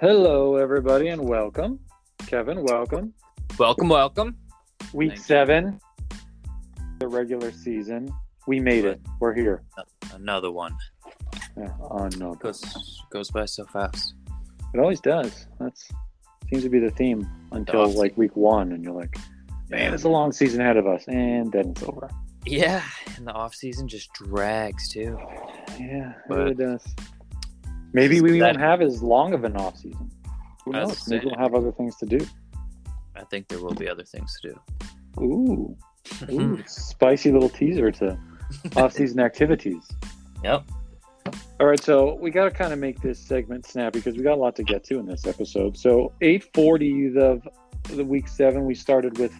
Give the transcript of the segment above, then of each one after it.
Hello, everybody, and welcome. Kevin, welcome. Welcome, welcome. Week seven, the regular season. We made it. We're here. Another one Yeah, oh no, goes goes by so fast. it always does. That's seems to be the theme until like week one, and you're like, man, it's a long season ahead of us, and then it's over. Yeah, and the off season just drags too. Yeah, it But- really does. Maybe we That- won't have as long of an off season. Who knows? Maybe we'll have other things to do. I think there will be other things to do. Ooh, ooh, spicy little teaser to off-season activities. Yep. All right, so we got to kind of make this segment snap because we got a lot to get to in this episode. So 840 of the week seven, we started with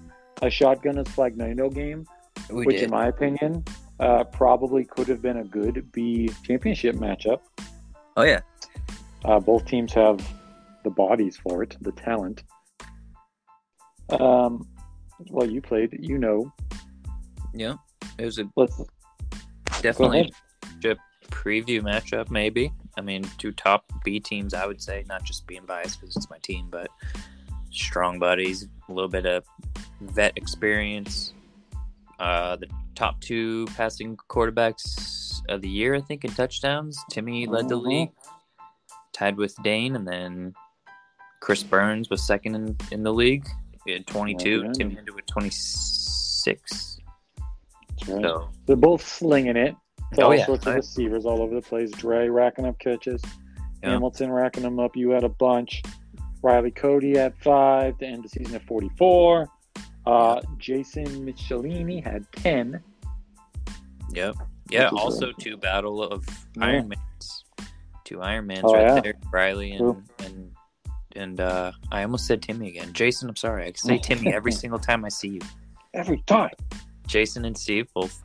a shotgun as Flagnado game, We which did. in my opinion uh, probably could have been a good B championship matchup. Oh yeah. Uh, both teams have the bodies for it, the talent. Um, well, you played, you know. Yeah. It was a Let's definitely a preview matchup, maybe. I mean, two top B teams, I would say, not just being biased because it's my team, but strong buddies, a little bit of vet experience. Uh, the top two passing quarterbacks of the year, I think, in touchdowns. Timmy led the Mhm. league, tied with Dane, and then Chris Burns was second in, in the league. He had 22. Okay. Timmy ended with 26. That's right. So, They're both slinging it. oh, all yeah. sorts of receivers all over the place. Dre racking up catches. Yeah. Hamilton racking them up. You had a bunch. Riley Cody at five to end the season at 44. Uh, Jason Michelini had 10. Yep. Yeah. Also, uh, two battle of Yeah. Iron Mans. Two Iron Mans Oh, right yeah. there. Riley and True. and and uh, I almost said Timmy again. Jason, I'm sorry. I say Timmy every single time I see you. Every time. Jason and Steve both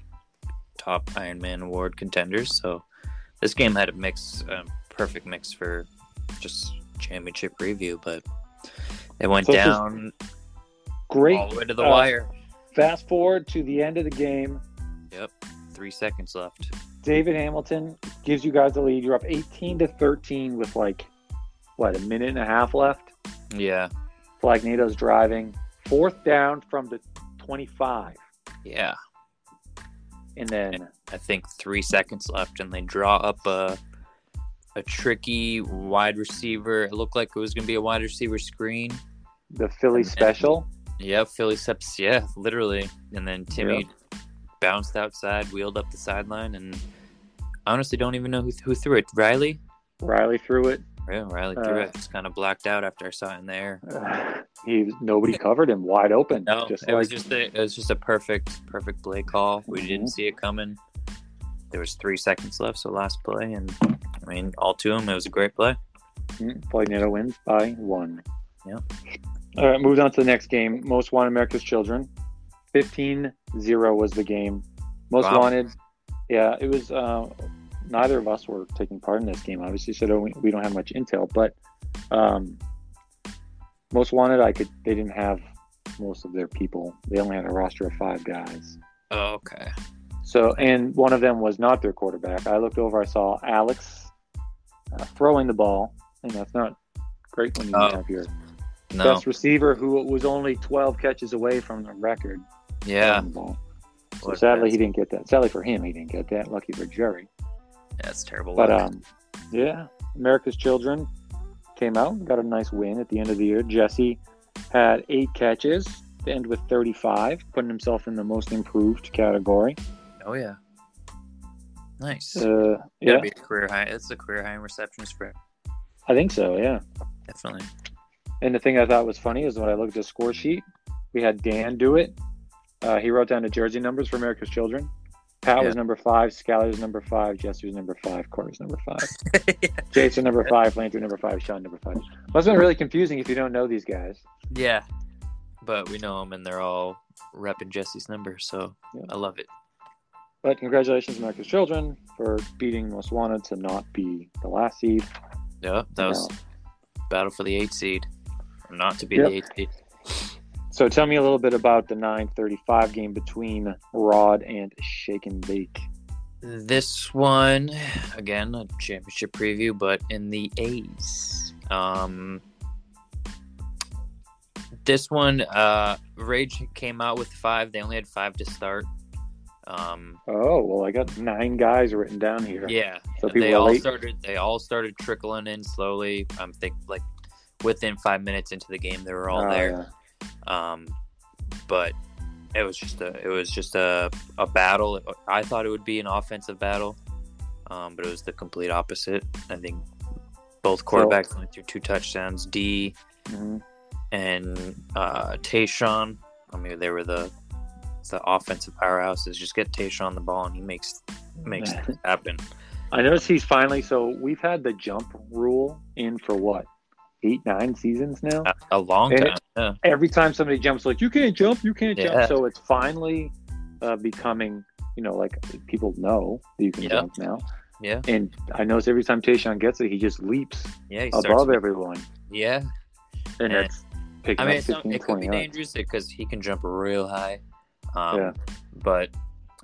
top Iron Man award contenders. So this game had a mix, um, perfect mix for just championship review, but it went So this down Great. all the way to the uh, wire. Fast forward to the end of the game. Yep. Three seconds left. David Hamilton gives you guys the lead. You're up 18 to 13 with like, what, a minute and a half left? Yeah. Flagnado's driving. Fourth down from the 25. Yeah. And then I think three seconds left, and they draw up a a tricky wide receiver. It looked like it was going to be a wide receiver screen. the Philly And- special. Yeah, Philly steps. Yeah, literally. And then Timmy bounced outside, wheeled up the sideline, and honestly, don't even know who, who threw it. Riley. Riley threw it. Yeah, Riley threw Uh, it. Just kind of blacked out after I saw it in the air. Uh, he nobody covered him wide open. No, just it was just a it was just a perfect perfect play call. We Mhm. didn't see it coming. There was three seconds left, so last play, and I mean, all to him, it was a great play. Mm, Flagnado wins by one. Yeah. All right, moved on to the next game. Most Wanted America's Children. 15-0 was the game. Most Wow. Wanted. Yeah, it was. Uh, neither of us were taking part in this game, obviously, so don't, we don't have much intel. But um, Most Wanted, I could. They didn't have most of their people. They only had a roster of five guys. Oh, okay. So, and one of them was not their quarterback. I looked over, I saw Alex uh, throwing the ball, and that's not great when you Oh. have your No. best receiver who was only 12 catches away from the record. Yeah. the. So sadly, he didn't get that. Sadly for him, he didn't get that. Lucky for Jerry. That's terrible. But luck. um, yeah, America's Children came out, got a nice win at the end of the year. Jesse had eight catches to end with 35, putting himself in the most improved category. oh yeah. Nice. Uh, yeah, be a career high. It's a career high in receptions for. I think so. Yeah. Definitely. And the thing I thought was funny is when I looked at the score sheet, we had Dan do it. Uh, he wrote down the jersey numbers for America's Children. Pat was number five, Scally was number five, Jesse was number five, Corey was number five, Jason number five, Landry number five, Sean number five. Must have been really confusing if you don't know these guys. yeah. But we know them, and they're all repping Jesse's number, so Yeah. I love it. But congratulations, America's Children, for beating Most Wanted to not be the last seed. Yeah, that was battle for the eight seed, not to be Yep. the eight. So tell me a little bit about the 935 game between Rod and Shake and Bake. This one, again, a championship preview, but in the A's Um, this one, uh, Rage came out with five. They only had five to start. Um, Oh well, I got nine guys written down here. yeah, So they all late. started. They all started trickling in slowly. I'm think like within five minutes into the game, they were all Oh, there. yeah. Um, but it was just a it was just a a battle. I thought it would be an offensive battle, um, but it was the complete opposite. I think both quarterbacks went through two touchdowns. D Mhm. and uh, Tayshawn. I mean, they were the the offensive powerhouses. Just get Tayshawn the ball, and he makes makes happen. I notice he's finally. So we've had the jump rule in for what eight, nine seasons now. A, a long And time. Yeah. Every time somebody jumps, like you can't jump, you can't Yeah. jump. So it's finally uh, becoming, you know, like people know that you can jump now. Yeah, And I notice every time Tayshawn gets it, he just leaps yeah, above everyone, Yeah, and Yeah. it's picking I mean, up it's 15, it could be yards. dangerous because he can jump real high. Um, Yeah. But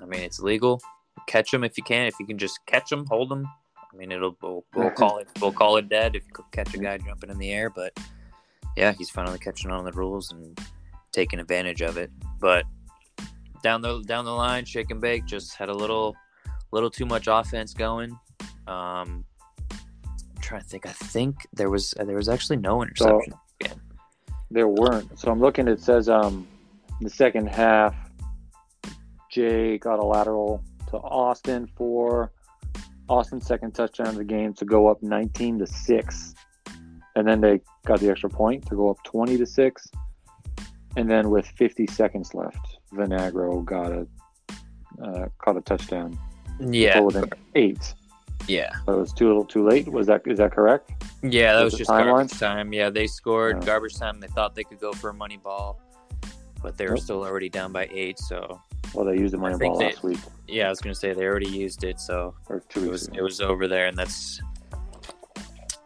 I mean, it's legal. Catch him if you can. If you can just catch him, hold him. I mean, it'll we'll, we'll call it we'll call it dead if you catch a guy jumping in the air. But yeah, he's finally catching on the rules and taking advantage of it. But down the down the line, shake and bake just had a little little too much offense going. Um, I'm trying to think. I think there was there was actually no interception. There weren't. So I'm looking. It says um, in the second half, Jay got a lateral to Austin for Austin's second touchdown of the game to go up 19 to six, and then they got the extra point to go up 20 to six, and then with 50 seconds left, Vinagro got a uh, caught a touchdown. yeah, within eight. yeah. So it was too little, too late. Was that is that correct? Yeah, that Was was just garbage time. Yeah, they scored Yeah. garbage time. They thought they could go for a money ball, but they were Yep. still already down by eight. So Well, they used the money ball they- last week yeah, I was gonna say they already used it, so or two it was ago. it was over there, and that's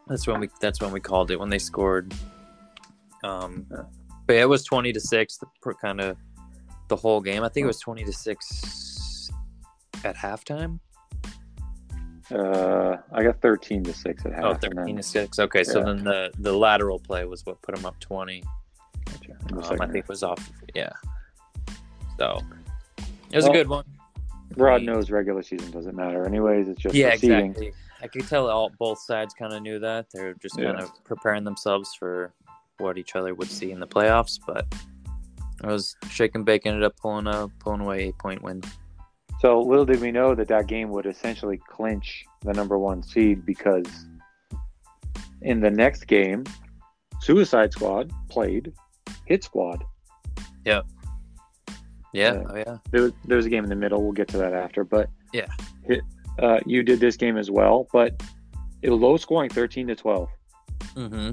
that's when we that's when we called it when they scored. Um, Yeah. but yeah, it was twenty to six, the kind of the whole game. I think it was twenty to six at halftime. Uh, I got 13 to 6 at half. Oh, 13 then- to six. Okay, so then the the lateral play was what put them up twenty. Gotcha. Um, I think it was off. Yeah. So it was Well, a good one. Broad we- nose regular season doesn't matter. Anyways, it's just Yeah, the seeding. exactly. I could tell all both sides kind of knew that they're just kind Yeah. of preparing themselves for what each other would see in the playoffs. But I was shaking and bake ended up pulling a pulling away eight point win. So little did we know that that game would essentially clinch the number one seed because in the next game, Suicide Squad played Hit Squad. Yeah. Yeah. Oh yeah. There was, there was a game in the middle. We'll get to that after. But Yeah. Hit, uh, you did this game as well, but it was low scoring, 13 to 12. Mm-hmm.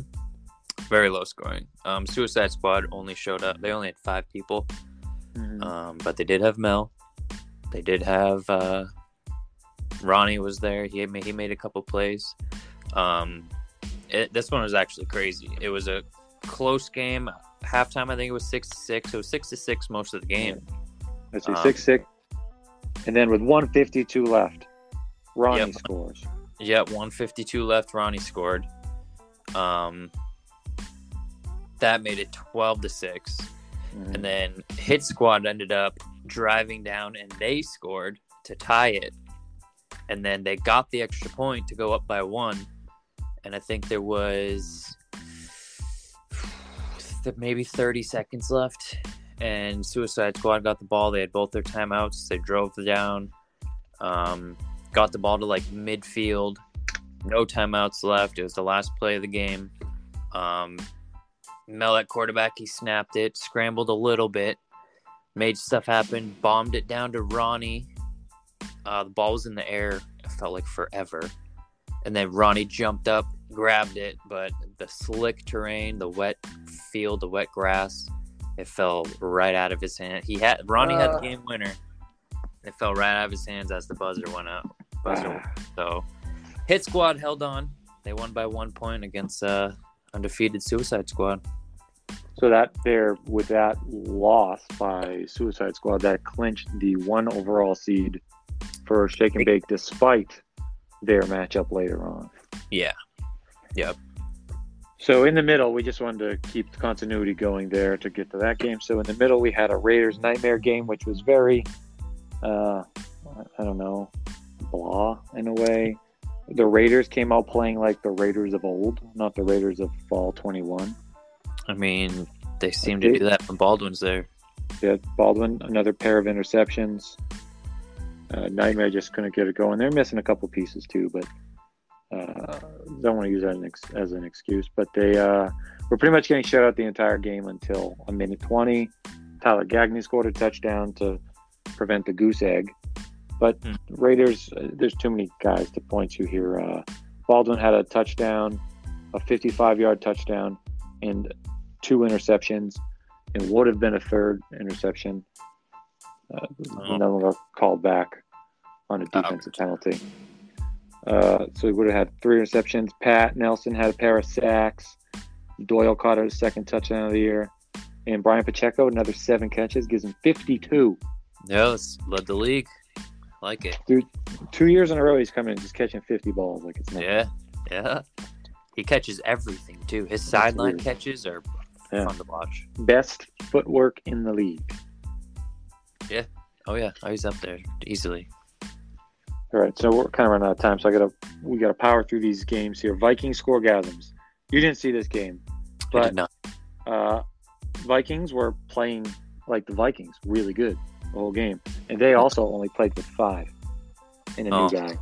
Very low scoring. Um, Suicide Squad only showed up. They only had five people. Um, but they did have Mel. They did have uh, Ronnie was there. He made, he made a couple plays. Um, it, this one was actually crazy. It was a close game. Halftime, I think it was six to six. It was six to six most of the game. Let's see, Um, 6 6. And then with 152 left, Ronnie Yep. scores. Yep, 152 left. Ronnie scored. Um, that made it 12 to six. Mhm. And then Hit Squad ended up driving down and they scored to tie it. And then they got the extra point to go up by one. And I think there was th- maybe 30 seconds left. And Suicide Squad got the ball. They had both their timeouts. They drove down, um, got the ball to like midfield. No timeouts left. It was the last play of the game. Um, quarterback, he snapped it, scrambled a little bit, made stuff happen, bombed it down to Ronnie. Uh, the ball was in the air. It felt like forever. And then Ronnie jumped up, grabbed it, but the slick terrain, the wet field, the wet grass, it fell right out of his hand. He had Ronnie had the Uh. game winner. It fell right out of his hands as the buzzer went up. Buzzer went so, Hit Squad held on. They won by one point against uh, undefeated Suicide Squad. So that there with that loss by Suicide Squad, that clinched the one overall seed for Shake and Bake, despite their matchup later on. Yeah. Yep. So in the middle, we just wanted to keep the continuity going there to get to that game. So in the middle, we had a Raiders nightmare game, which was very, uh, I don't know, blah in a way. The Raiders came out playing like the Raiders of old, not the Raiders of fall 21. I mean, they seem to do that when Baldwin's there. Yeah, Baldwin, another pair of interceptions. Uh, Nightmare just couldn't get it going. They're missing a couple pieces too, but uh, don't want to use that as an, ex- as an excuse. But they uh, were pretty much getting shut out the entire game until a minute 20. Tyler Gagne scored a touchdown to prevent the goose egg. But Hmm. Raiders, uh, there's too many guys to point to here. Uh, Baldwin had a touchdown, a 55 yard touchdown, and two interceptions. It would have been a third interception. Uh, Oh. None of them called back on a Oh. defensive penalty. Uh, so he would have had three interceptions. Pat Nelson had a pair of sacks. Doyle caught his second touchdown of the year. And Brian Pacheco, another seven catches, gives him 52. Yeah, it's led the league. Like it. Dude, Two years in a row, he's coming and just catching 50 balls like it's nothing. Yeah, yeah. He catches everything too. His sideline catches are Yeah. fun to watch. Best footwork in the league. Yeah. Oh yeah, oh, he's up there easily. All right, so we're kind of running out of time, so I gotta we gotta power through these games here. Vikings scoregasms. You didn't see this game, but did not. uh, Vikings were playing like the Vikings, really good the whole game, and they also only played with five and a Oh. new guy.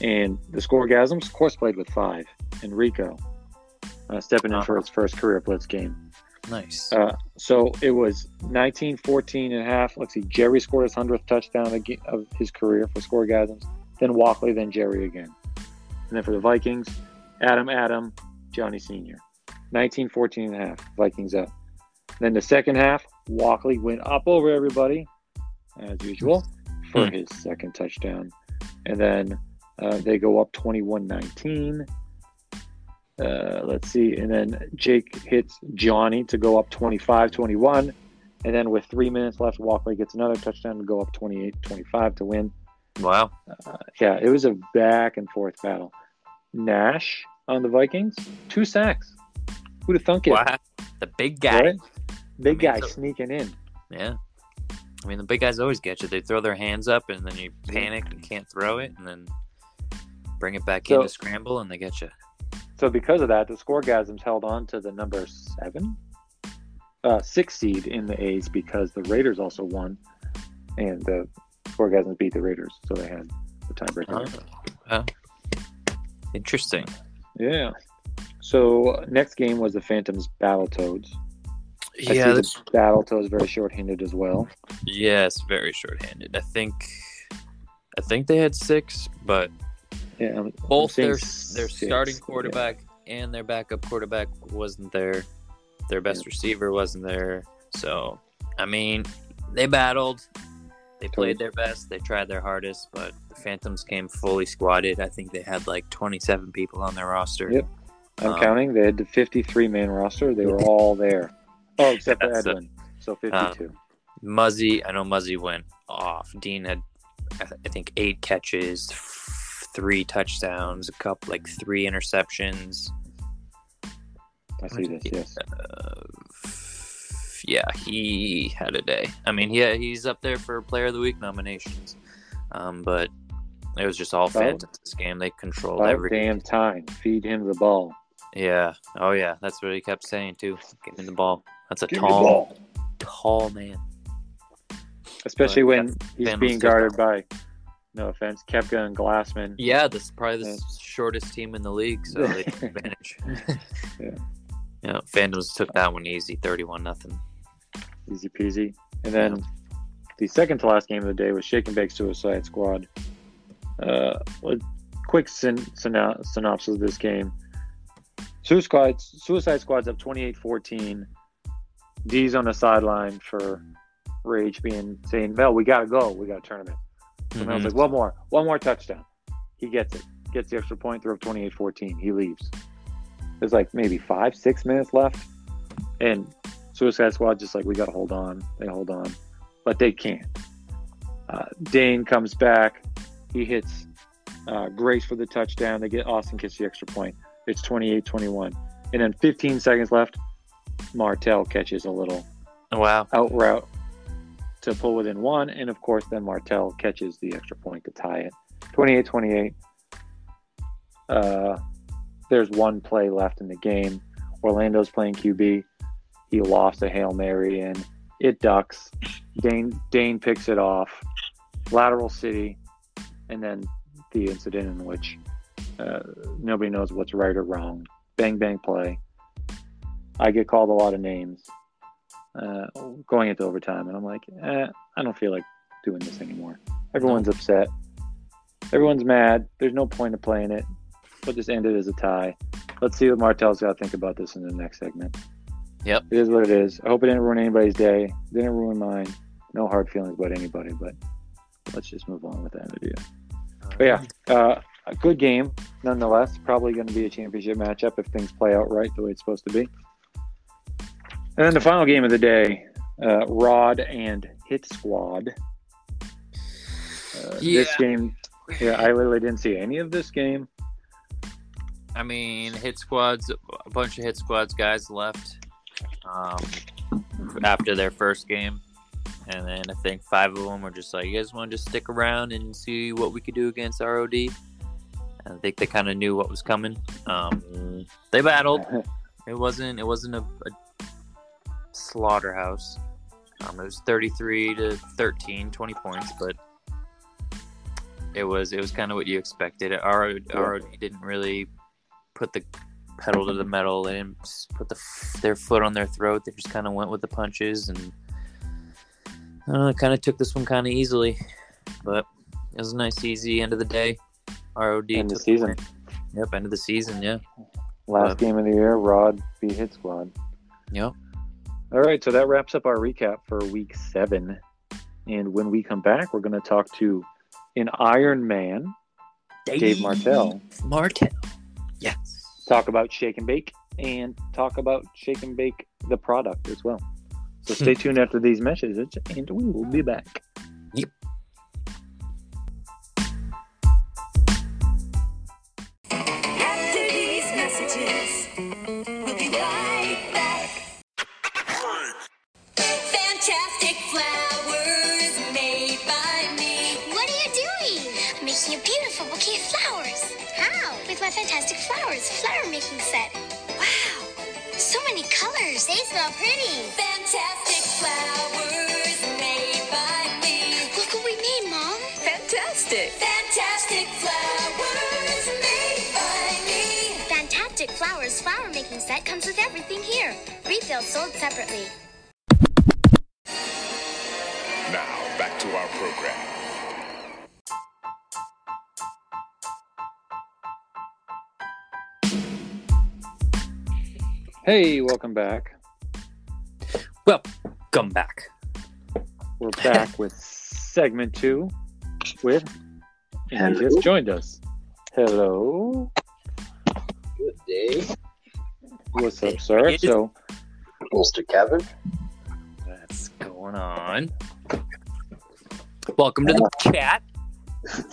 And the scoregasms, of course, played with five. And Rico uh, stepping in for his first career blitz game. Nice. Uh, so it was 19 14 and a half. Let's see, Jerry scored his 100th touchdown of his career for scoregasms. Then Walkley, then Jerry again. And then for the Vikings, Adam, Adam, Johnny Sr. 19 14 and a half. Vikings up. Then the second half, Walkley went up over everybody, as usual, for Hmm. his second touchdown. And then uh, they go up 21 19. Uh, let's see. And then Jake hits Johnny to go up 25 21. And then with three minutes left, Walkley gets another touchdown to go up 28 25 to win. wow. Uh, yeah, it was a back and forth battle. Nash on the Vikings, two sacks. Who'd have thunk it? Wow. The big guy. Right? Big I mean, guy so- sneaking in. Yeah. I mean, the big guys always get you. They throw their hands up, and then you panic and can't throw it, and then bring it back So- in to scramble, and they get you. So because of that, the Scoregasms held on to the number seven, uh, six seed in the A's because the Raiders also won, and the Scoregasms beat the Raiders, so they had the tiebreaker. Oh. Interesting. Yeah. So next game was the Phantoms Battletoads. I Yeah, the Battletoads very short-handed as well. it's very short-handed. I think, I think they had six, but Yeah, I'm- I'm both their their six, starting yeah. quarterback and their backup quarterback wasn't there. Their best receiver wasn't there. So, I mean, they battled. They played their best. They tried their hardest, but the Phantoms came fully squatted. I think they had like 27 people on their roster. Yep. I'm Um, counting. They had the 53 man roster. They were all there. Oh, except for That's a- Edwin. So 52. Muzzy, I know Muzzy went off. Dean had, I think, eight catches, three touchdowns, a couple like three interceptions. I see this. Yes. Uh, yeah, he had a day. I mean, yeah, he's up there for Player of the Week nominations. Um, but it was just all Phantoms this game. They controlled every. damn time. Feed him the ball. Yeah. Oh yeah, that's what he kept saying too. Give him the ball. That's a Give tall, tall man. Especially But, when he's being guarded by, no offense, Kepka and Glassman. Yeah, this is probably the Yeah. shortest team in the league, so they took advantage. Yeah. Yeah, Phantoms took that one easy, thirty-one nothing. Easy peasy. And then the second to last game of the day was Shake and Bake Suicide Squad. Uh, a quick syn- syno- synopsis of this game. Suicide, Suicide Squad's up 28 14. D's on the sideline for Rage being saying, Mel, we got to go. We got a tournament. So Mel's Mhm. like, one more, one more touchdown. He gets it, gets the extra point, throw 28 14. He leaves. There's like maybe five, six minutes left. And Suicide Squad just like, we got to hold on. They hold on, but they can't. Uh, Dane comes back. He hits uh, Grace for the touchdown. They get Austin gets the extra point. It's 28 21. And then 15 seconds left, Martel catches a little Wow. out route to pull within one. And of course, then Martel catches the extra point to tie it 28 28. Uh, there's one play left in the game. Orlando's playing QB. He lost a Hail Mary in. It ducks. Dane, Dane picks it off. Lateral City. And then the incident in which uh, nobody knows what's right or wrong. Bang, bang play. I get called a lot of names uh, going into overtime, and I'm like, eh, I don't feel like doing this anymore. Everyone's upset. Everyone's mad. There's no point of playing it. We'll just end it as a tie. Let's see what Martel's got to think about this in the next segment. Yep. It is what it is. I hope it didn't ruin anybody's day. Didn't ruin mine. No hard feelings about anybody, but let's just move on with that interview. But yeah, uh, a good game nonetheless. Probably going to be a championship matchup if things play out right the way it's supposed to be. And then the final game of the day, uh, Rod and Hit Squad. Uh, This game, yeah, I literally didn't see any of this game. I mean, hit squads, a bunch of hit squads guys left um, after their first game. And then I think five of them were just like, you guys want to just stick around and see what we could do against ROD? And I think they kind of knew what was coming. Um, they battled. It wasn't. It wasn't a, a slaughterhouse. Um, it was 33 to 13, 20 points, but it was it was kind of what you expected. ROD, ROD didn't really put the pedal to the metal. They didn't put the their foot on their throat. They just kind of went with the punches and I don't know, kind of took this one kind of easily. But it was a nice, easy end of the day. ROD End of took season. win. Yep, end of the season. Yeah. Last Uh, game of the year, Rod beat Hit Squad. Yep. All right, so that wraps up our recap for week seven. And when we come back, we're going to talk to an Iron Man, Dave Martel. Martel. Yes. talk about Shake and Bake, and talk about Shake and Bake, the product as well. So stay tuned after these messages, and we will be back. A bouquet of flowers. How? With my fantastic flowers flower making set. Wow, so many colors. They smell pretty. Fantastic flowers made by me. Look what we made, Mom. Fantastic. Fantastic flowers made by me. Fantastic Flowers flower making set comes with everything here. Refills sold separately. Now, back to our program. Hey, welcome back. Well, come back. We're back with segment two with, and he Hello. just joined us. Hello. Good day, What's up, sir? So, Mr. Kevin. What's going on? Welcome to the chat.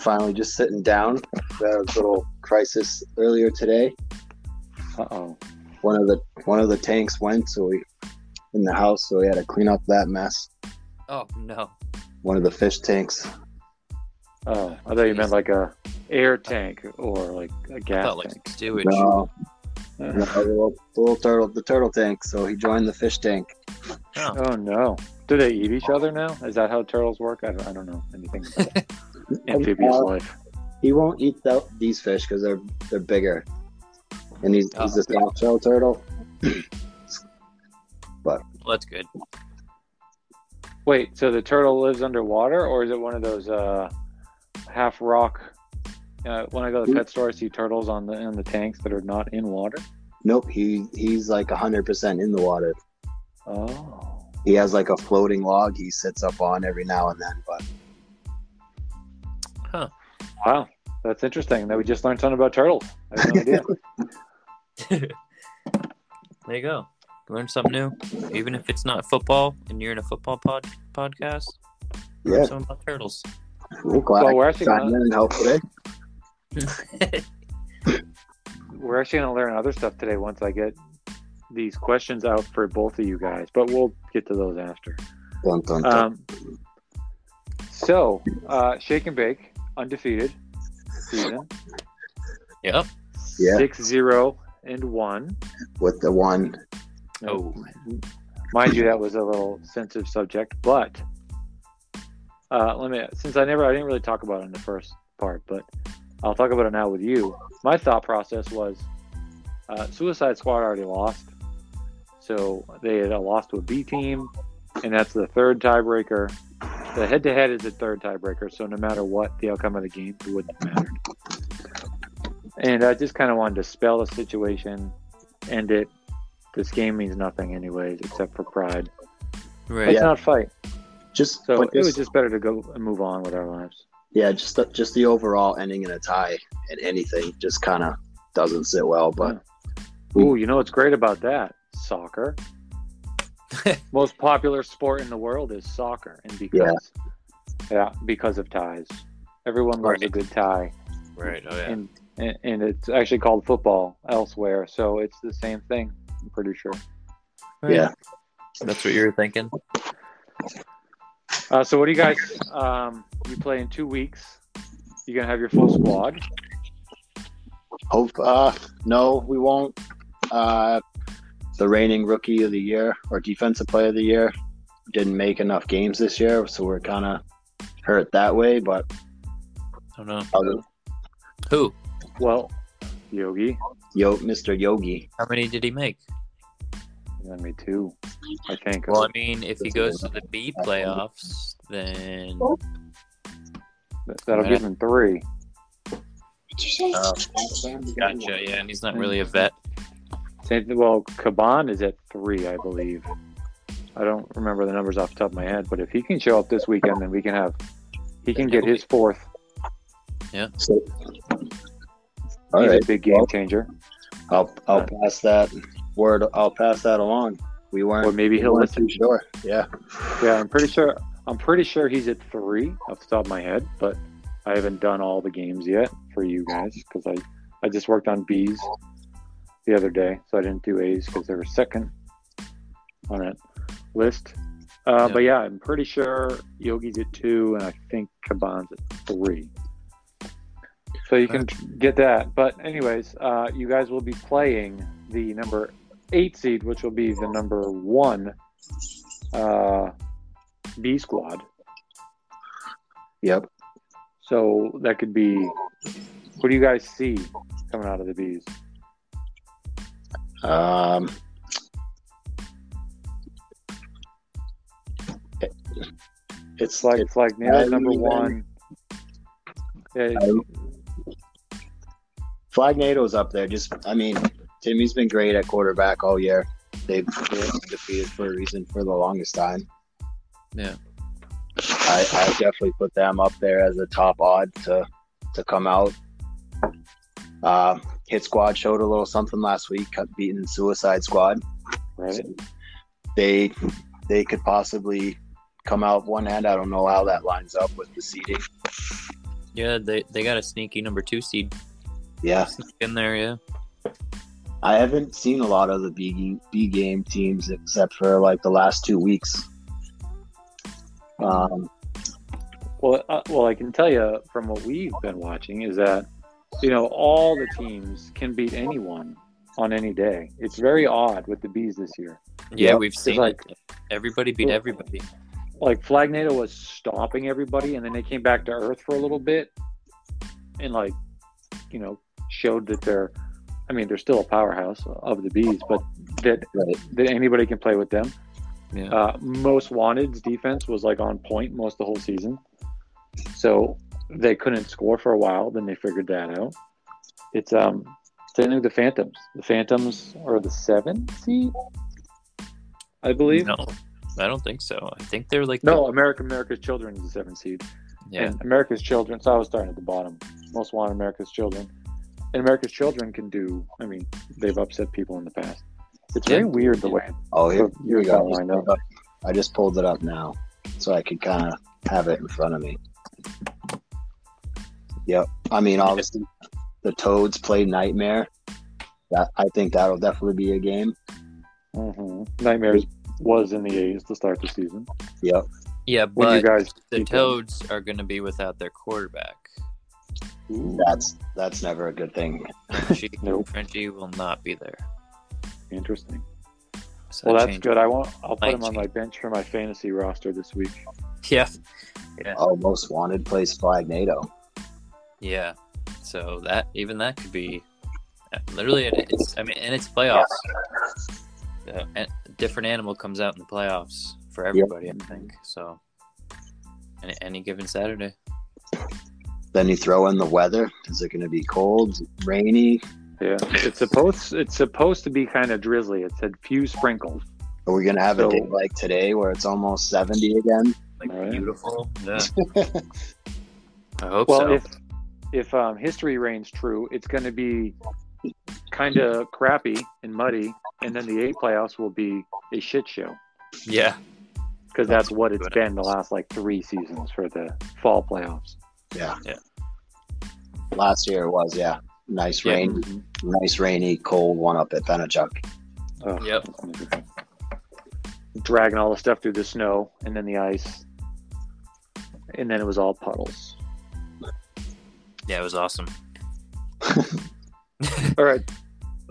Finally, just sitting down. We had a little crisis earlier today. uh oh. One of the one of the tanks went, so we in the house, so we had to clean up that mess. Oh no. One of the fish tanks. Oh, I thought you meant like a air tank or like a gas felt like tank. sewage. No, no, the little, the little turtle, the turtle tank. So he joined the fish tank. Oh. Oh no. Do they eat each other now? Is that how turtles work? I don't, I don't know anything about amphibious Uh, life. He won't eat tho- these fish because they're they're bigger, and he's he's a soft shell turtle. Well, that's good. Wait, so the turtle lives underwater, or is it one of those uh, half rock? Uh, when I go to the pet store, I see turtles on the in the tanks that are not in water. Nope, he he's like hundred percent in the water. Oh, He has like a floating log he sits up on every now and then, but Huh. wow, that's interesting. That we just learned something about turtles. I had no idea. There you go. Learn something new. Even if it's not football and you're in a football pod podcast, learn yeah, something about turtles. we're glad Well, we're actually gonna- in and help today. We're actually going to learn other stuff today once I get these questions out for both of you guys, but we'll get to those after. Dun, dun, dun. Um, so, uh, Shake and Bake, undefeated season, Yep. Yeah. six zero and one. with the one. Oh. mind you, that was a little sensitive subject, but uh, let me. Since I never, I didn't really talk about it in the first part, but I'll talk about it now with you. My thought process was, uh, Suicide Squad already lost, so they had lost to a B team, and that's the third tiebreaker. The head-to-head is the third tiebreaker, so no matter what the outcome of the game, it wouldn't matter. And I just kind of wanted to spell the situation, end it. This game means nothing, anyways, except for pride. Right. Let's Yeah. not fight. Just So but it was just better to go and move on with our lives. yeah, just the, just the overall ending in a tie and anything just kind of doesn't sit well. But We- Ooh, you know what's great about that? Soccer. Most popular sport in the world is soccer, and because yeah, because of ties, everyone loves a good tie, Right. Oh yeah. and, and and it's actually called football elsewhere, so it's the same thing. I'm pretty sure. yeah, That's what you were thinking. Uh, so what do you guys? Um, you play in two weeks. You gonna have your full squad? hope. Uh, no, we won't. Uh, the reigning rookie of the year or defensive player of the year didn't make enough games this year, so we're kind of hurt that way. But Oh no. other, Who? Well, Yogi, Yo, Mr. Yogi, How many did he make? and me too. I think. Well, I uh, mean, if he goes to the B playoffs, then That'll give him three. oh, gotcha. Yeah, and he's not really a vet. Well, Caban is at three, I believe. I don't remember the numbers off the top of my head, but if he can show up this weekend, then we can have. He can get his fourth. so, all He's right, a big game changer. I'll I'll pass that word. I'll pass that along. We weren't. Or maybe he'll weren't listen. sure. Yeah, Yeah, I'm pretty sure. I'm pretty sure he's at three off the top of my head, but I haven't done all the games yet for you guys because I I just worked on B's the other day, so I didn't do A's because they were second on that list. Uh, Yeah. But yeah, I'm pretty sure Yogi's at two, and I think Caban's at three. So you can get that. But anyways, uh, you guys will be playing the number eight seed, which will be the number one uh, B squad. yep. So that could be. What do you guys see coming out of the bees? Um, it- it's like Flag Nails I number one. Yeah, Flagnado's up there. Just, I mean, Timmy's been great at quarterback all year. They've been defeated for a reason for the longest time. Yeah. I, I definitely put them up there as a top odd to to come out. Uh, Hit Squad showed a little something last week, cut beating Suicide Squad. right. They they could possibly come out one hand. I don't know how that lines up with the seeding. Yeah, they they got a sneaky number two seed Yeah, in there. Yeah. I haven't seen a lot of the B game, B game teams except for like the last two weeks. Um, Well, uh, well, I can tell you from what we've been watching is that you know all the teams can beat anyone on any day. It's very odd with the bees this year. Yeah, Yep. we've seen like it. Everybody beat everybody. like Flagnado was stopping everybody, and then they came back to earth for a little bit, and like you know showed that they're. I mean, they're still a powerhouse of the bees, but that right. that anybody can play with them. Yeah. Uh, most wanted's defense was like on point most the whole season, so they couldn't score for a while. Then they figured that out. It's um same thing with the Phantoms. The Phantoms are the seven seed, I believe. No, I don't think so. I think they're like No, America America's Children is the seven seed, yeah. and America's Children. So I was starting at the bottom. Most wanted America's Children, and America's Children can do. I mean, they've upset people in the past. It's very Yeah. weird the way. Oh, here, here we you're go. gonna up. I just pulled it up now, so I could kind of have it in front of me. Yep. I mean, obviously, the Toads play Nightmare. That I think that'll definitely be a game. hmm Nightmares was in the A's to start the season. Yep. Yeah, When you but guys the beat them. Toads are going to be without their quarterback. That's that's never a good thing. Frenchie, Nope. Frenchie will not be there. Interesting. So Well, that's good. I won't. I'll put Might him on my bench for my fantasy roster this week. Yeah, Oh, most wanted plays Flagnado. yeah. So that even that could be literally. It's I mean, and it's playoffs. Uh, and a different animal comes out in the playoffs for everybody. I think so. Any, any given Saturday. Then you throw in the weather. Is it going to be cold, rainy? Yeah, it's supposed. It's supposed to be kind of drizzly. It said few sprinkles. Are we going to have a day like today where it's almost 70 again? Like All right. beautiful. Yeah. I hope Well, so. Well, if if um, history reigns true, it's going to be kind of crappy and muddy, and then the eight playoffs will be a shit show yeah. because that's what it's been the last like three seasons for the fall playoffs. Yeah. Yeah. Last year it was, yeah. Nice Yeah. rain, nice rainy, cold one up at Pennichuck. Ugh, Yep. Dragging all the stuff through the snow and then the ice, and then it was all puddles. Yeah, it was awesome. All right.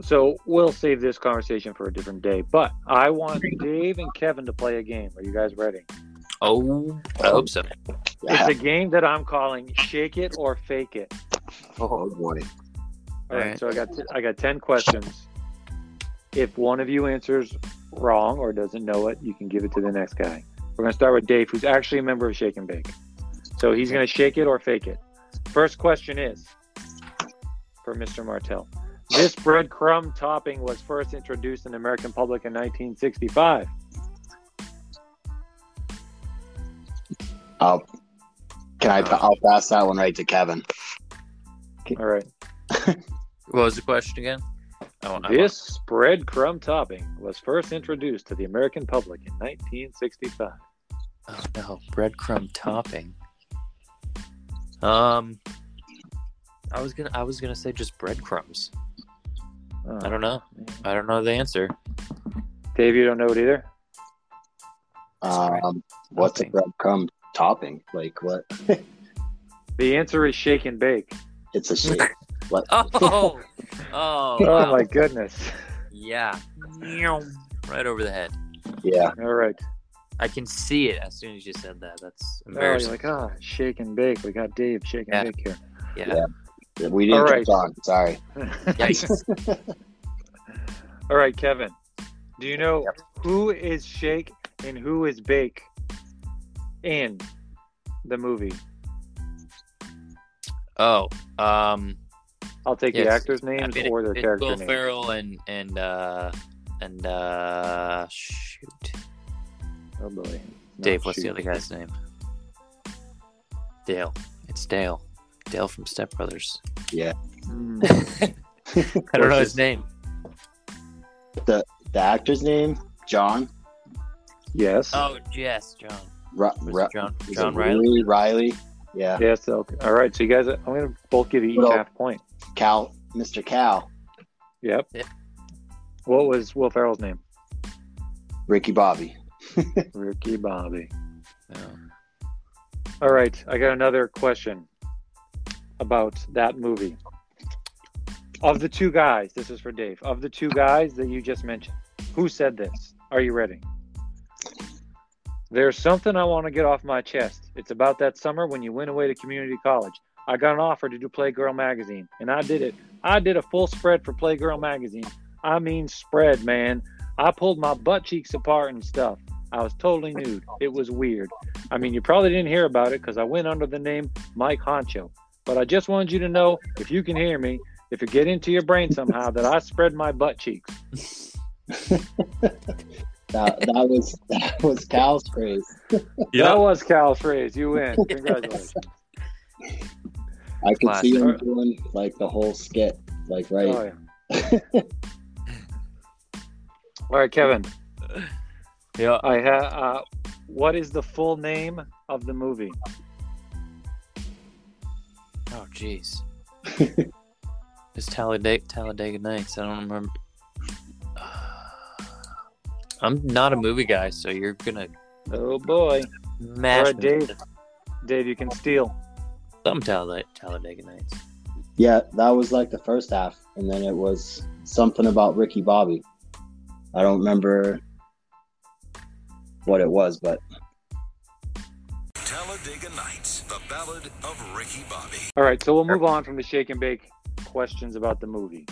So we'll save this conversation for a different day. But I want Dave and Kevin to play a game. Are you guys ready? Oh, I hope so. It's a game that I'm calling "Shake It or Fake It." Oh boy. All right. Alright. So I got t- I got ten questions. If one of you answers wrong or doesn't know it, you can give it to the next guy. We're gonna start with Dave, who's actually a member of Shake and Bake. So he's gonna shake it or fake it. First question is for Mr. Martel. This breadcrumb topping was first introduced in the American public in 1965. I'll, can I? I'll pass that one right to Kevin. All right. What was the question again? Oh, I This breadcrumb topping was first introduced to the American public in 1965. Oh no, breadcrumb topping. Um, I was gonna, I was gonna say just breadcrumbs. Oh, I don't know. I don't know the answer. Dave, you don't know it either? Um, what's a breadcrumb topping? Like what? The answer is shake and bake. It's a shake. what? Oh, oh, Oh wow. my goodness. yeah, right over the head. Yeah. All right. I can see it as soon as you said that. That's Oh, embarrassing. like, ah, shake and bake. We got Dave shake and Yeah. bake here. yeah. We didn't All right. catch on. Sorry. All right, Kevin. Do you know who is shake and who is bake in the movie? oh, um, I'll take Yes. the actors' I names mean, or their it's character Will names. Ferrell and and uh and uh shoot, Oh boy. No, Dave. What's the other guy's name? Dale. It's Dale. Dale from Step Brothers. Mm, I don't know his name. The the actor's name, John. yes. Oh, yes, John. Ru- Was Ru- John John it Reilly? Reilly. Yeah. Yes. Okay. All right. So you guys, I'm gonna both give you each Well- half point. Cal, Mr. Cal, Yep. Yeah. What was Will Ferrell's name? Ricky Bobby. Ricky Bobby. No. All right, I got another question about that movie. Of the two guys, this is for Dave. Of the two guys that you just mentioned, who said this? Are you ready? There's something I want to get off my chest. It's about that summer when you went away to community college. I got an offer to do Playgirl magazine, and I did it. I did a full spread for Playgirl magazine. I mean, spread, man. I pulled my butt cheeks apart and stuff. I was totally nude. It was weird. I mean, you probably didn't hear about it because I went under the name Mike Honcho. But I just wanted you to know, if you can hear me, if it get into your brain somehow, that I spread my butt cheeks. That, that was that was Cal's phrase. That was Cal's phrase. You win. Congratulations. I could see him Classic. doing like the whole skit, like right. Oh, yeah. All right, Kevin. Yeah. I have. uh, what is the full name of the movie? Oh, jeez. it's Talladega, Talladega Nights. I don't remember. I'm not a movie guy, so you're gonna Oh boy. mash All right, me Dave. Dave, you can steal. some Tal- Talladega Nights. Yeah, that was like the first half, and then it was something about Ricky Bobby. I don't remember what it was, but Talladega Nights, the ballad of Ricky Bobby. All right, so we'll move on from the shake and bake questions about the movie.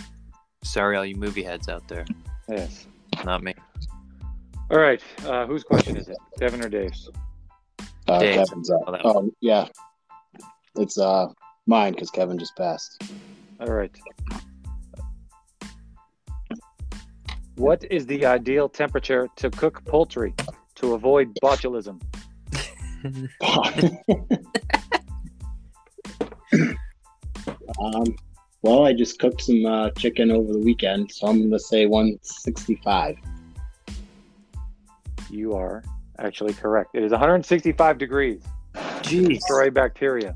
Sorry, all you movie heads out there. Yes. Not me. All right. Uh, whose question is it? Kevin or Dave's? uh, Dave. Kevin's up. Oh, Oh, yeah, it's uh mine because Kevin just passed. All right. What is the ideal temperature to cook poultry to avoid botulism? um, well, I just cooked some uh, chicken over the weekend, so I'm gonna say 165. You are actually correct. It is 165 degrees. Jeez, Destroy bacteria.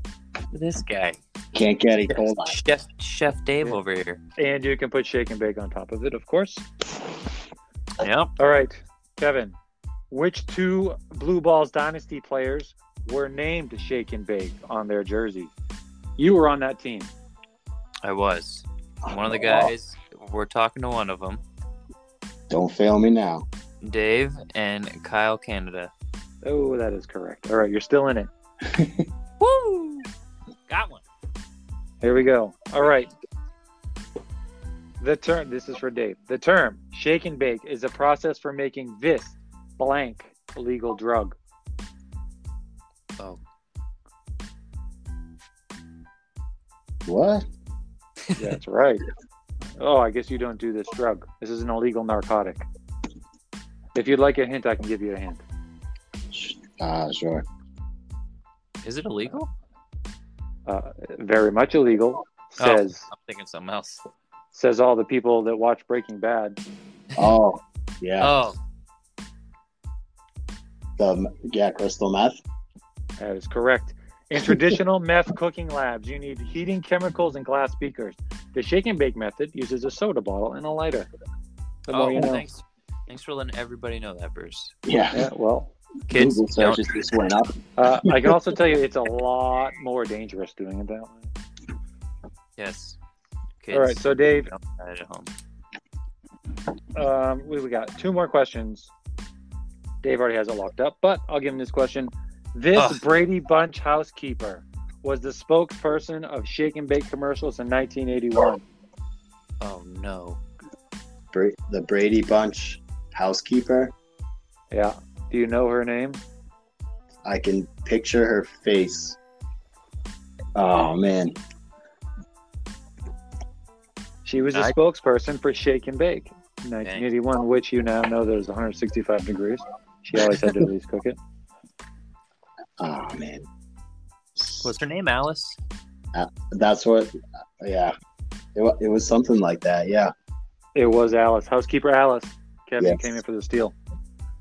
this guy, Can't get any cold on. Chef Chef Dave over here. And you can put shake and bake on top of it, of course. Yep. All right, Kevin. Which two Blue Balls Dynasty players were named Shake and Bake on their jerseys? You were on that team. I was one of the oh. guys. We're talking to one of them, Don't fail me now. Dave and Kyle Canada. Oh, that is correct. All right, you're still in it. Woo! Got one. Here we go. All right. The term, this is for Dave. The term shake and bake is a process for making this blank illegal drug. Oh, What? That's right. Oh, I guess you don't do this drug. This is an illegal narcotic. If you'd like a hint, I can give you a hint. Uh, sure. is it illegal? Uh, very much illegal. Oh. Says I'm thinking something else. says all the people that watch Breaking Bad. Oh, yeah. Oh, The yeah, crystal meth. That is correct. In traditional meth cooking labs, you need heating chemicals and glass beakers. The shake and bake method uses a soda bottle and a lighter. The oh, more you know. thanks. Thanks for letting everybody know that, Bruce. Yeah. Yeah, well, Kids, Google don't, searches just went up. uh, I can also tell you it's a lot more dangerous doing it that way. yes. Kids, All right, so Dave, don't at home. um, we, we got two more questions. Dave already has it locked up, but I'll give him this question. This Ugh. Brady Bunch housekeeper was the spokesperson of Shake and Bake commercials in 1981. Oh no. Bra- the Brady Bunch housekeeper. Yeah. Do you know her name? I can picture her face. Oh man. She was a I- spokesperson for Shake and Bake in 1981, which you now know there's 165 degrees. She always had to at least cook it. Oh man. What's her name? Alice. Uh, that's what. Yeah. It, it was something like that. Yeah. It was Alice, housekeeper Alice. Kevin Yes. came in for the steal.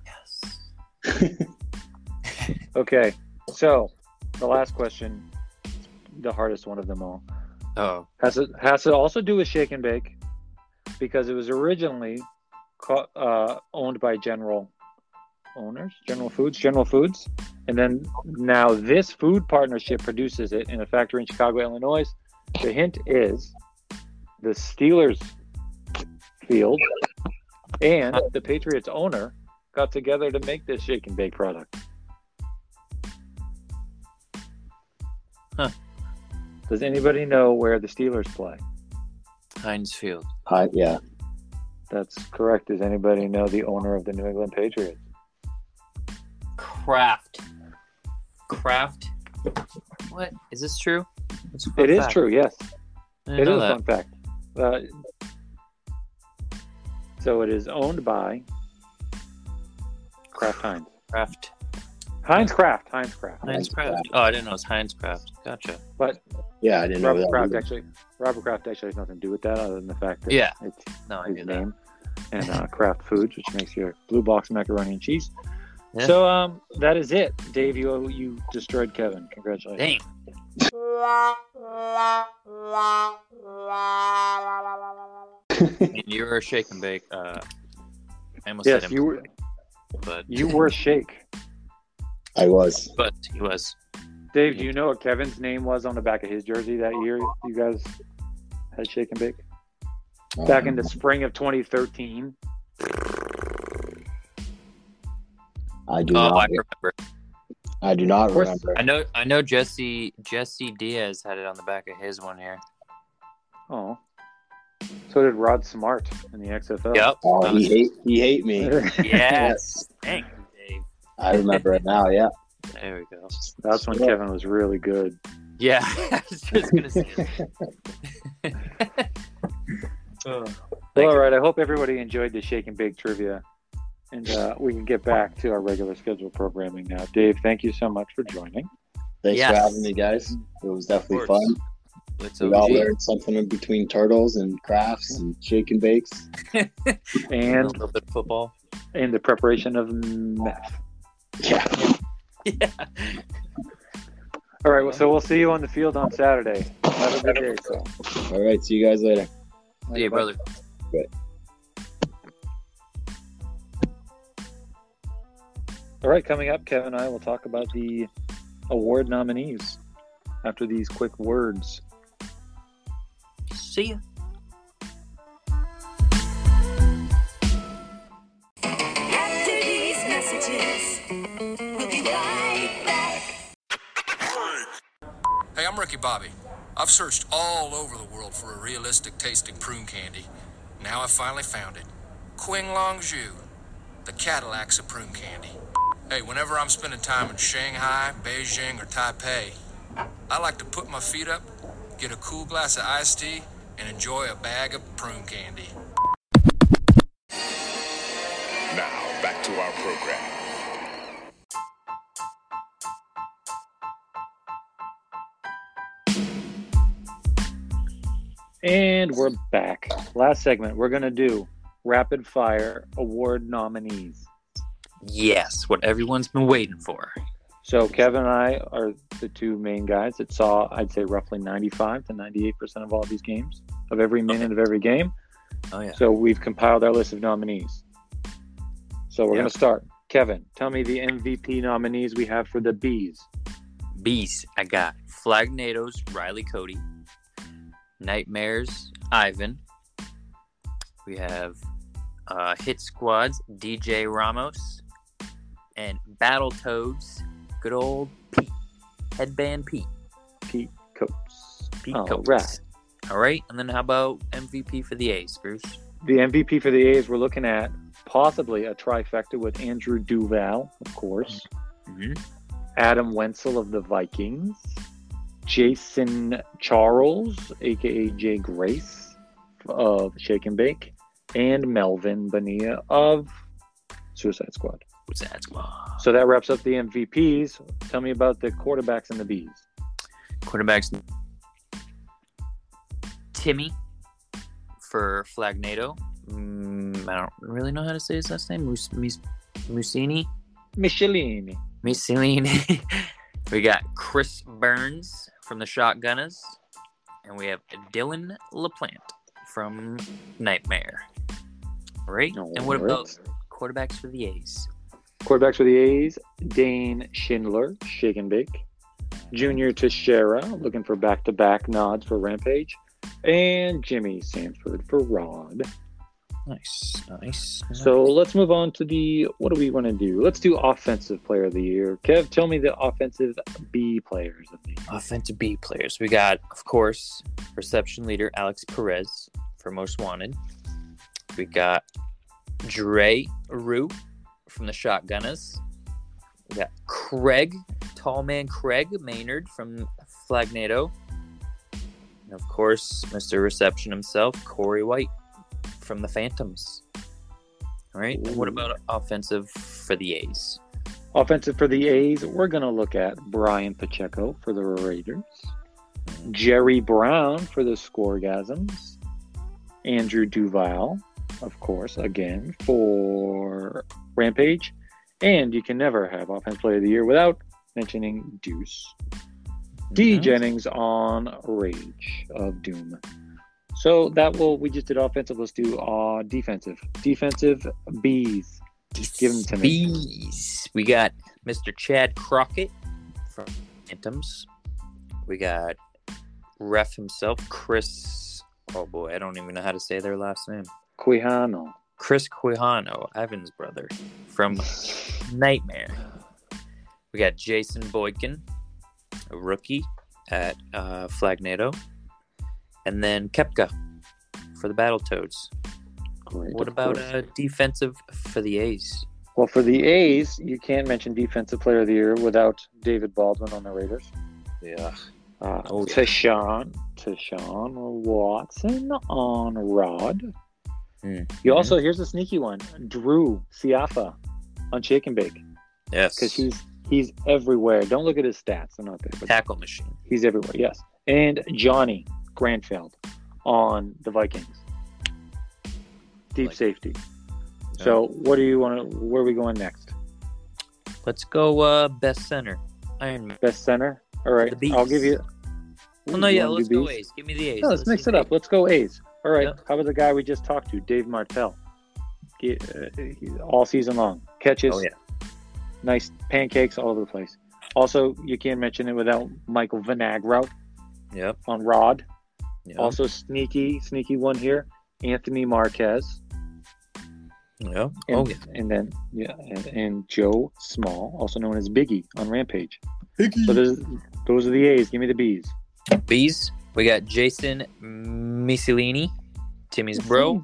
Yes. Okay, so the last question, the hardest one of them all, Oh, has it has to also do with Shake and Bake because it was originally co- uh, owned by General owners, General Foods, General Foods, and then now this food partnership produces it in a factory in Chicago, Illinois. The hint is the Steelers field and the Patriots owner got together to make this shake and bake product. Huh. Does anybody know where the Steelers play? Heinz Field. Hi, yeah. That's correct. Does anybody know the owner of the New England Patriots? Kraft. Kraft. What is this true? It's a fun It is fact. true, yes. it is It didn't is know a fun fact. Uh, so it is owned by Kraft Heinz. Kraft. Heinz Kraft. Heinz Kraft. Heinz Kraft. Oh, I didn't know it was Heinz Kraft. Gotcha. But Yeah, I didn't know Robert that. Kraft either. actually, Robert Kraft actually has nothing to do with that, other than the fact that Yeah. it's No, I his knew that. name, and uh, Kraft Foods, which makes your blue box macaroni and cheese. Yeah. So um, that is it, Dave. You you destroyed Kevin. Congratulations. Dang. and you were a shake and bake. Uh, I almost Yes, said you were. but You were Shake. I was. but he was. Dave, do you know what Kevin's name was on the back of his jersey that year you guys had Shake and Bake? Back in the spring of 2013. I do Oh, I not. remember. I do not course. remember. I know. I know. Jesse Jesse Diaz had it on the back of his one here. Oh. So did Rod Smart in the XFL. Yep. Oh, he hate he hate me. Yes. Thank you, Dave. I remember it now. Yeah. There we go. That's when Kevin was really good. Yeah, I was just gonna say. Oh, Well, all right. I hope everybody enjoyed the Shake and Bake trivia. And uh, we can get back to our regular schedule programming now. Dave, thank you so much for joining. Thanks Yes. for having me, guys. It was definitely fun. It's We all OG. learned something in between turtles and crafts and shake and bakes. a And little bit of football. and the preparation of meth. Yeah. Yeah. All right. Well, so we'll see you on the field on Saturday. Have a good day. So. All right. See you guys later. See you, brother. All right. Coming up, Kevin and I will talk about the award nominees after these quick words. See ya. After these messages, we'll be right back. Hey, I'm Ricky Bobby. I've searched all over the world for a realistic tasting prune candy. Now I finally found it. Qing Long Zhu, the Cadillacs of prune candy. Hey, whenever I'm spending time in Shanghai, Beijing, or Taipei, I like to put my feet up, get a cool glass of iced tea, and enjoy a bag of prune candy. Now, back to our program. And we're back. Last segment, we're going to do rapid fire award nominees. Yes, what everyone's been waiting for. So Kevin and I are the two main guys that saw, I'd say, roughly 95 to 98 percent of all these games, of every minute of every game. Oh yeah. So we've compiled our list of nominees. So we're Yeah. to start. Kevin, tell me the MVP nominees we have for the bees. Bees, I got Flagnado's Riley Cody, Nightmares Ivan. We have uh, Hit Squad's DJ Ramos, and Battletoads, good old Pete, Headband Pete, Pete Coates. Pete All Coates. right. All right, and then how about MVP for the A's, Bruce? The MVP for the A's, we're looking at possibly a trifecta with Andrew Duval, of course, Mm-hmm. Adam Wenzel of the Vikings, Jason Charles, aka Jay Grace of Shake and Bake, and Melvin Bonilla of Suicide Squad. That squad? So that wraps up the MVPs. Tell me about the quarterbacks and the bees. Quarterbacks Timmy for Flagnado. Mm, I don't really know how to say his last name. Mus- Mus- Musini? Michelini. Mussolini. we got Chris Burns from the Shotgunners. And we have Dylan LaPlante from Nightmare. Right? and what about quarterbacks for the A's? Quarterbacks for the A's, Dane Schindler, Shake and Bake. Junior Teixeira, looking for back to back nods for Rampage. And Jimmy Sanford for Rod. Nice, nice. So let's move on to the what do we want to do? Let's do offensive player of the year. Kev, tell me the offensive B players of the year. offensive B players. We got, of course, reception leader Alex Perez for most wanted. We got Dre Rue from the Shotgunners. We got Craig, tall man Craig Maynard from Flagnado. And of course, Mr. Reception himself, Corey White from the Phantoms. All right. And what about offensive for the A's? Offensive for the A's, we're going to look at Brian Pacheco for the Raiders, Jerry Brown for the Scoregasms, Andrew Duval, of course, again for Rampage, and you can never have Offensive Player of the Year without mentioning Deuce. D. Jennings on Rage of Doom. So that will we just did offensive. Let's do uh defensive. Defensive B's. Give them to me. Bees. We got Mr. Chad Crockett from Phantoms. We got ref himself, Chris. Oh boy, I don't even know how to say their last name. Quijano. Chris Quijano, Ivan's brother, from Nightmare. We got Jason Boykin, a rookie at uh, Flagnado. And then Kepka for the Battletoads. Great, What about course. uh, defensive for the A's? Well, for the A's, you can't mention Defensive Player of the Year without David Baldwin on the Raiders. Yeah. Uh, Oh, yeah. Tashawn, Tashawn Watson on Rod. Mm. You also here's a sneaky one, Drew Siafa on Shake and Bake Yes. because he's he's everywhere. Don't look at his stats; they're not there, but tackle machine. he's everywhere. Yes, and Johnny Granfeld on the Vikings, deep Like- safety. So, what do you want to? Where are we going next? Let's go uh, best center. Iron Man. Best center. All right, the I'll give you. Well, no, you yeah, let's go A's. Give me the A's. No, let's mix it up. Let's go A's. All right. Yep. How about the guy we just talked to, Dave Martel? Get, uh, he- all season long. Catches. Oh, yeah. Nice pancakes all over the place. Also, you can't mention it without Michael Vinagro Yep. on Rod. Yep. Also, sneaky, sneaky one here. Anthony Marquez. Yep. And, oh, yeah. and then, yeah, and, and Joe Small, also known as Biggie on Rampage. Biggie. So those, those are the A's. Give me the B's. Bees. We got Jason Missilini, Timmy's bro.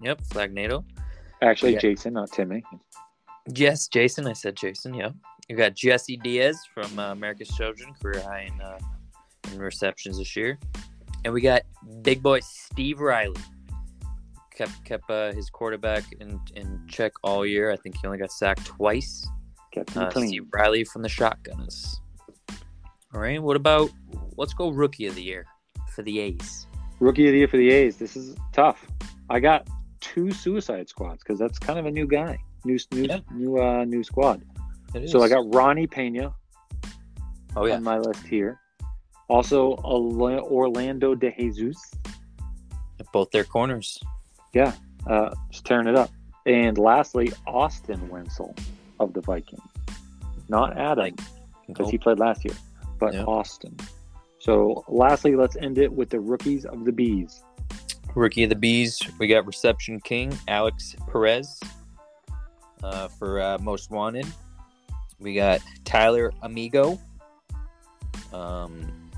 Yep. Flagnado. Actually, Yeah. Jason, not Timmy. Yes, Jason. I said Jason. Yep. You got Jesse Diaz from uh, America's Children, career high in, uh, in receptions this year, and we got big boy Steve Riley. Kept kept uh, his quarterback in, in check all year. I think he only got sacked twice. Kept him Uh, clean. Steve Riley from the Shotgunners. All right. What about? Let's go Rookie of the Year for the A's. Rookie of the year for the A's. This is tough. I got two Suicide Squads because that's kind of a new guy, new new Yeah. new uh, new squad. So I got Ronnie Pena Oh yeah. on my list here. Also, Orlando De Jesus, At both their corners. Yeah, uh, just tearing it up. And lastly, Austin Wenzel of the Vikings, not Adam because he played last year, but Yeah. Austin. So, lastly, let's end it with the rookies of the bees. Rookie of the Bees, we got Reception King, Alex Perez uh, for uh, Most Wanted. We got Tyler Amigo. Um,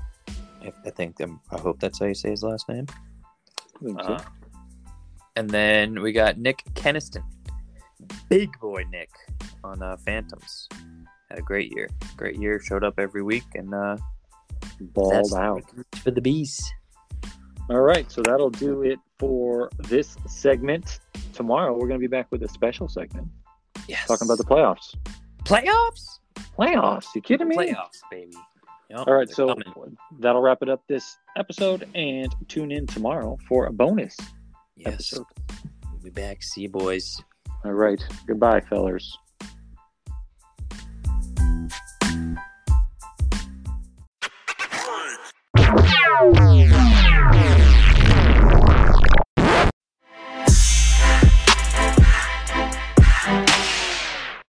I, I think um, I hope that's how you say his last name. I think so. Uh, and then we got Nick Keniston, big boy Nick on uh, Phantoms. Had a great year. Great year. Showed up every week and uh, Balled that's out. for the Bees. All right, so that'll do it for this segment. Tomorrow we're going to be back with a special segment Yes. talking about the playoffs. playoffs. Playoffs? You kidding me? Playoffs, baby. Yep, All right, so coming. that'll wrap it up this episode, and tune in tomorrow for a bonus yes, episode. we'll be back. See you, boys. All right, goodbye, fellers. Música